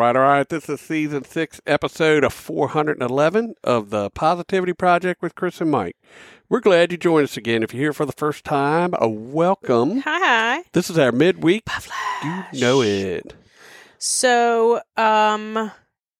Right, all right. This is season six, episode of 411 of the Positivity Project with Kris and Mike. We're glad you joined us again. If you're here for the first time, a welcome. Hi, hi. This is our midweek. You know it. So, um,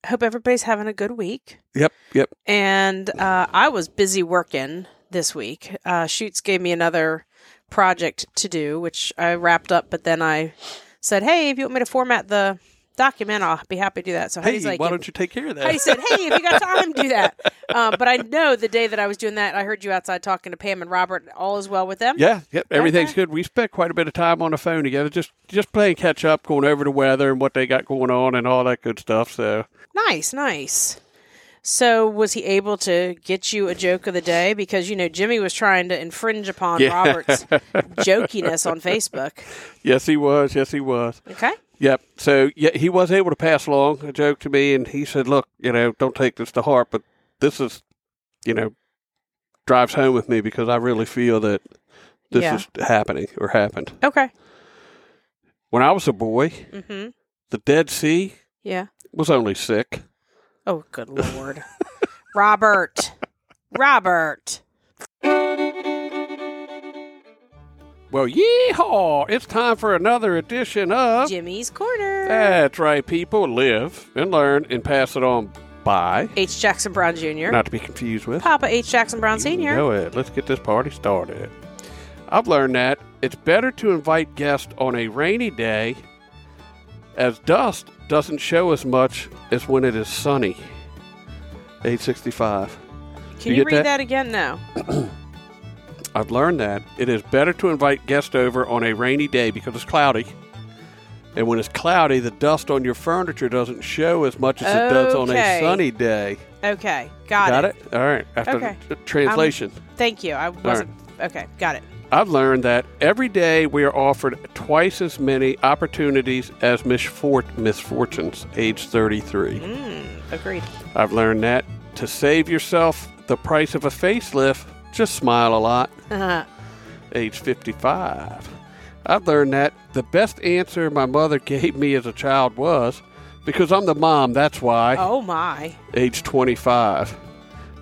hope everybody's having a good week. Yep, yep. And uh, I was busy working this week. Uh, Shoots gave me another project to do, which I wrapped up, but then I said, "Hey, if you want me to format the document, I'll be happy to do that." So Hey, Heidi's like, why don't you take care of that? Heidi said, "Hey, if you got time, do that." Um, but I know the day that I was doing that, I heard you outside talking to Pam and Robert. All is well with them. Yeah, yep. Everything's Okay. good. We spent quite a bit of time on the phone together, just just playing catch up, going over the weather and what they got going on and all that good stuff. So Nice, nice. So was he able to get you a joke of the day? Because you know Jimmy was trying to infringe upon Yeah. Robert's jokiness on Facebook. yes, he was. Yes, he was. Okay. Yep. So yeah, he was able to pass along a joke to me, and he said, "Look, you know, don't take this to heart, but this is, you know, drives home with me because I really feel that this Yeah. is happening or happened Okay. when I was a boy. Mm-hmm. The Dead Sea Yeah. was only sick. Oh, good lord. Robert. Robert. Well, yeehaw! It's time for another edition of. Jimmy's Corner. That's right, people. Live and learn and pass it on by. H. Jackson Brown Jr. Not to be confused with. Papa H. Jackson Brown You Sr. know it. Let's get this party started. I've learned that it's better to invite guests on a rainy day as dust doesn't show as much as when it is sunny. 865. Can you you, read that? that? again? No. I've learned that it is better to invite guests over on a rainy day because it's cloudy. And when it's cloudy, the dust on your furniture doesn't show as much as it does on a Okay. sunny day. Okay. Got, it. Got it. All right. After Okay. the translation. Thank you. I wasn't. Okay. Got it. I've learned that every day we are offered twice as many opportunities as misfort- misfortunes, age 33. Mm, agreed. I've learned that to save yourself the price of a facelift, just smile a lot, uh-huh. age 55. I've learned that the best answer my mother gave me as a child was because I'm the mom, that's why, oh my. age 25.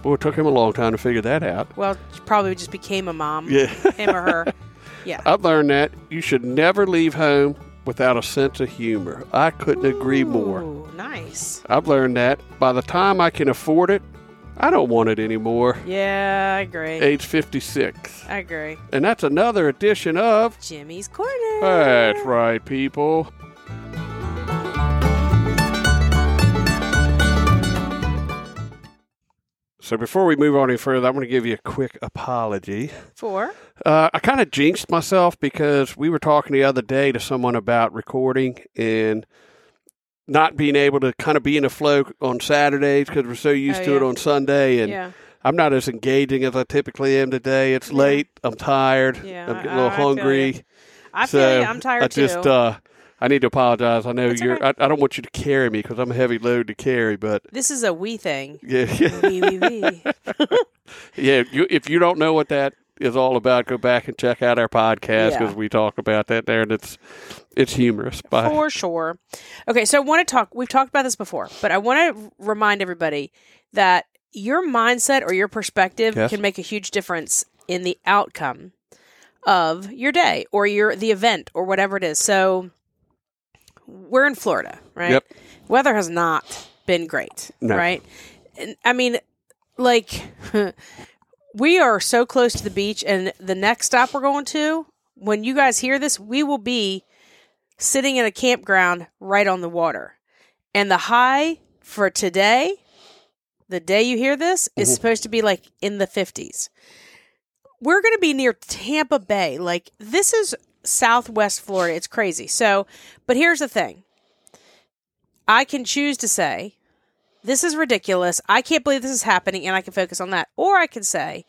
Boy, it took him a long time to figure that out. Well, she probably just became a mom. Yeah. Him or her. Yeah. I've learned that you should never leave home without a sense of humor. I couldn't agree more. Nice. I've learned that by the time I can afford it, I don't want it anymore. Yeah, I agree. Age 56. I agree. And that's another edition of Jimmy's Corner. That's right, people. So before we move on any further, I'm going to give you a quick apology. For? Uh, I kind of jinxed myself because we were talking the other day to someone about recording and not being able to kind of be in a flow on Saturdays because we're so used Oh, to it on Sunday. And Yeah. I'm not as engaging as I typically am today. It's Yeah. late. I'm tired. Yeah, I'm getting a little I hungry. I so feel you. I'm tired I just, too. uh, I need to apologize. I know That's you're. okay. I, I don't want you to carry me because I'm a heavy load to carry. But this is a we thing. yeah, Wee, wee, wee. yeah. You, if you don't know what that is all about, go back and check out our podcast Yeah. because we talk about that there, and it's it's humorous. Bye. For sure. Okay, so I want to talk. We've talked about this before, but I want to remind everybody that your mindset or your perspective Yes. can make a huge difference in the outcome of your day or your the event or whatever it is. So we're in Florida, right? Yep. Weather has not been great, No. right? I mean, like we are so close to the beach, and the next stop we're going to, when you guys hear this, we will be sitting in a campground right on the water. And the high for today, the day you hear this, is Mhm. supposed to be like in the 50s. We're going to be near Tampa Bay. Like, this is southwest Florida. It's crazy. So, but here's the thing I can choose to say, this is ridiculous. I can't believe this is happening, and I can focus on that. Or I can say,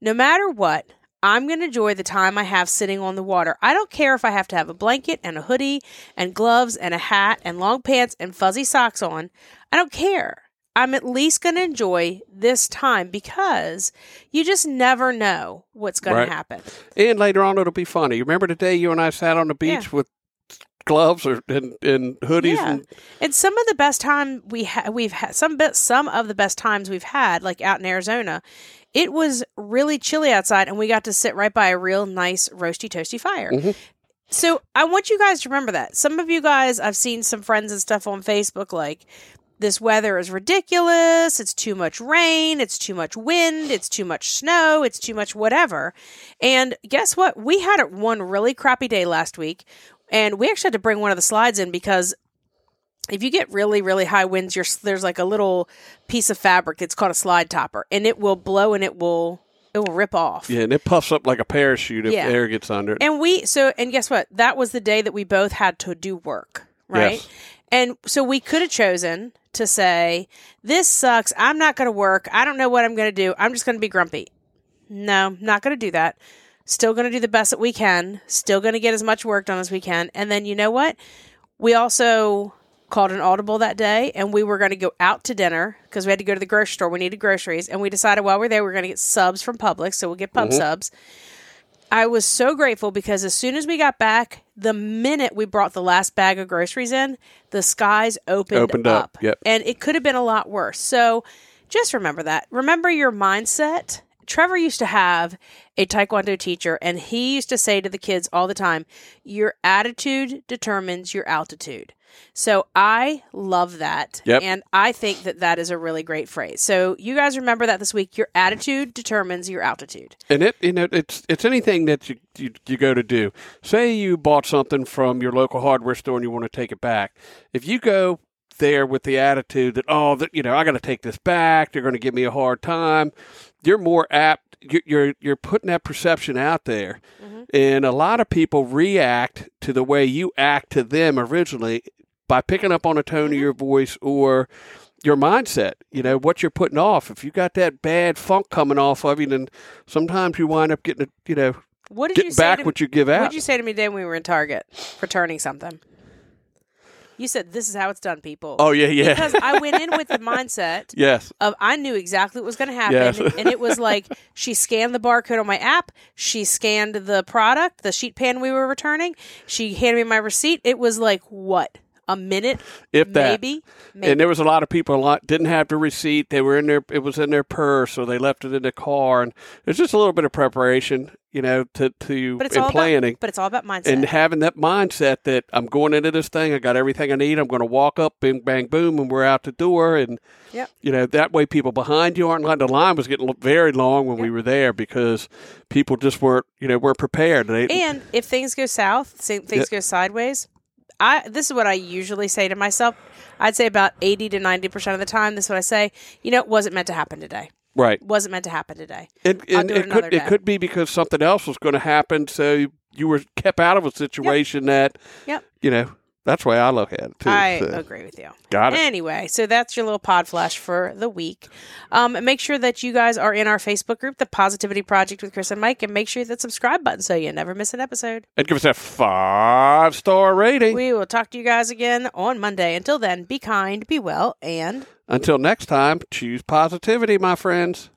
no matter what, I'm going to enjoy the time I have sitting on the water. I don't care if I have to have a blanket and a hoodie and gloves and a hat and long pants and fuzzy socks on. I don't care. I'm at least going to enjoy this time because you just never know what's going Right. to happen. And later on, it'll be funny. Remember the day you and I sat on the beach Yeah. with gloves or and, and hoodies Yeah. and And some of the best time we ha- we've had some bit some of the best times we've had like out in Arizona. It was really chilly outside and we got to sit right by a real nice roasty toasty fire. Mhm. So I want you guys to remember that. Some of you guys I've seen some friends and stuff on Facebook like this weather is ridiculous. It's too much rain. It's too much wind. It's too much snow. It's too much whatever. And guess what? We had one really crappy day last week, and we actually had to bring one of the slides in because if you get really really high winds, you're, there's like a little piece of fabric. It's called a slide topper, and it will blow and it will it will rip off. yeah, and it puffs up like a parachute if Yeah. air gets under it. And we so and guess what? That was the day that we both had to do work, right? Yes. And so we could have chosen to say, "This sucks. I'm not going to work. I don't know what I'm going to do. I'm just going to be grumpy." No, not going to do that. Still going to do the best that we can. Still going to get as much work done as we can. And then you know what? We also called an audible that day and we were going to go out to dinner because we had to go to the grocery store. We needed groceries. And we decided while we are there, we are going to get subs from Publix. So we'll get pub mm-hmm. subs. I was so grateful because as soon as we got back, the minute we brought the last bag of groceries in, the skies opened, Opened up, yep. And it could have been a lot worse. So just remember that. Remember your mindset. Trevor used to have a taekwondo teacher, and he used to say to the kids all the time, Your attitude determines your altitude. So I love that. Yep. And I think that that is a really great phrase. So you guys remember that this week. Your attitude determines your altitude. And it, you know, it's it's anything that you, you you go to do. Say you bought something from your local hardware store and you want to take it back. If you go there with the attitude that oh, that you know, I got to take this back. They're going to give me a hard time. You're more apt. you- You're you're putting that perception out there, mm-hmm. and a lot of people react to the way you act to them originally by picking up on a tone of mm-hmm. your voice or your mindset, you know, what you're putting off. If you got that bad funk coming off of you, then sometimes you wind up getting, it, you know, What did you back to what you give out. What did you say to me when we were in Target for turning something? You said this is how it's done, people. oh, yeah, yeah. Because I went in with the mindset yes. of I knew exactly what was going to happen, Yes. and it was like she scanned the barcode on my app, she scanned the product, the sheet pan we were returning, she handed me my receipt. It was like what a minute, If that. maybe, maybe. And there was a lot of people a lot didn't have the receipt. They were in their it was in their purse, or they left it in the car. And it's just a little bit of preparation, you know, to to but it's and all planning. About, but it's all about mindset. and having that mindset that I'm going into this thing, I got everything I need. I'm going to walk up, bing, bang, boom, and we're out the door. And Yep. you know that way, people behind you aren't like the line was getting very long when we were there because people just weren't, you know, weren't prepared. They, And if things go south, things go sideways, I this is what I usually say to myself. I'd say about eighty to ninety percent of the time, this is what I say. You know, it wasn't meant to happen today. right. Wasn't meant to happen today. And, I'll and it it could day. it could be because something else was going to happen, so you, you were kept out of a situation that Yep. you know. That's the way I look at it too. I so. agree with you. Got it. Anyway, so that's your little pod flash for the week. Um, make sure that you guys are in our Facebook group, The Positivity Project with Kris and Mike, and make sure you hit that subscribe button so you never miss an episode. And give us a five star rating. We will talk to you guys again on Monday. Until then, be kind, be well, and Until next time, choose positivity, my friends.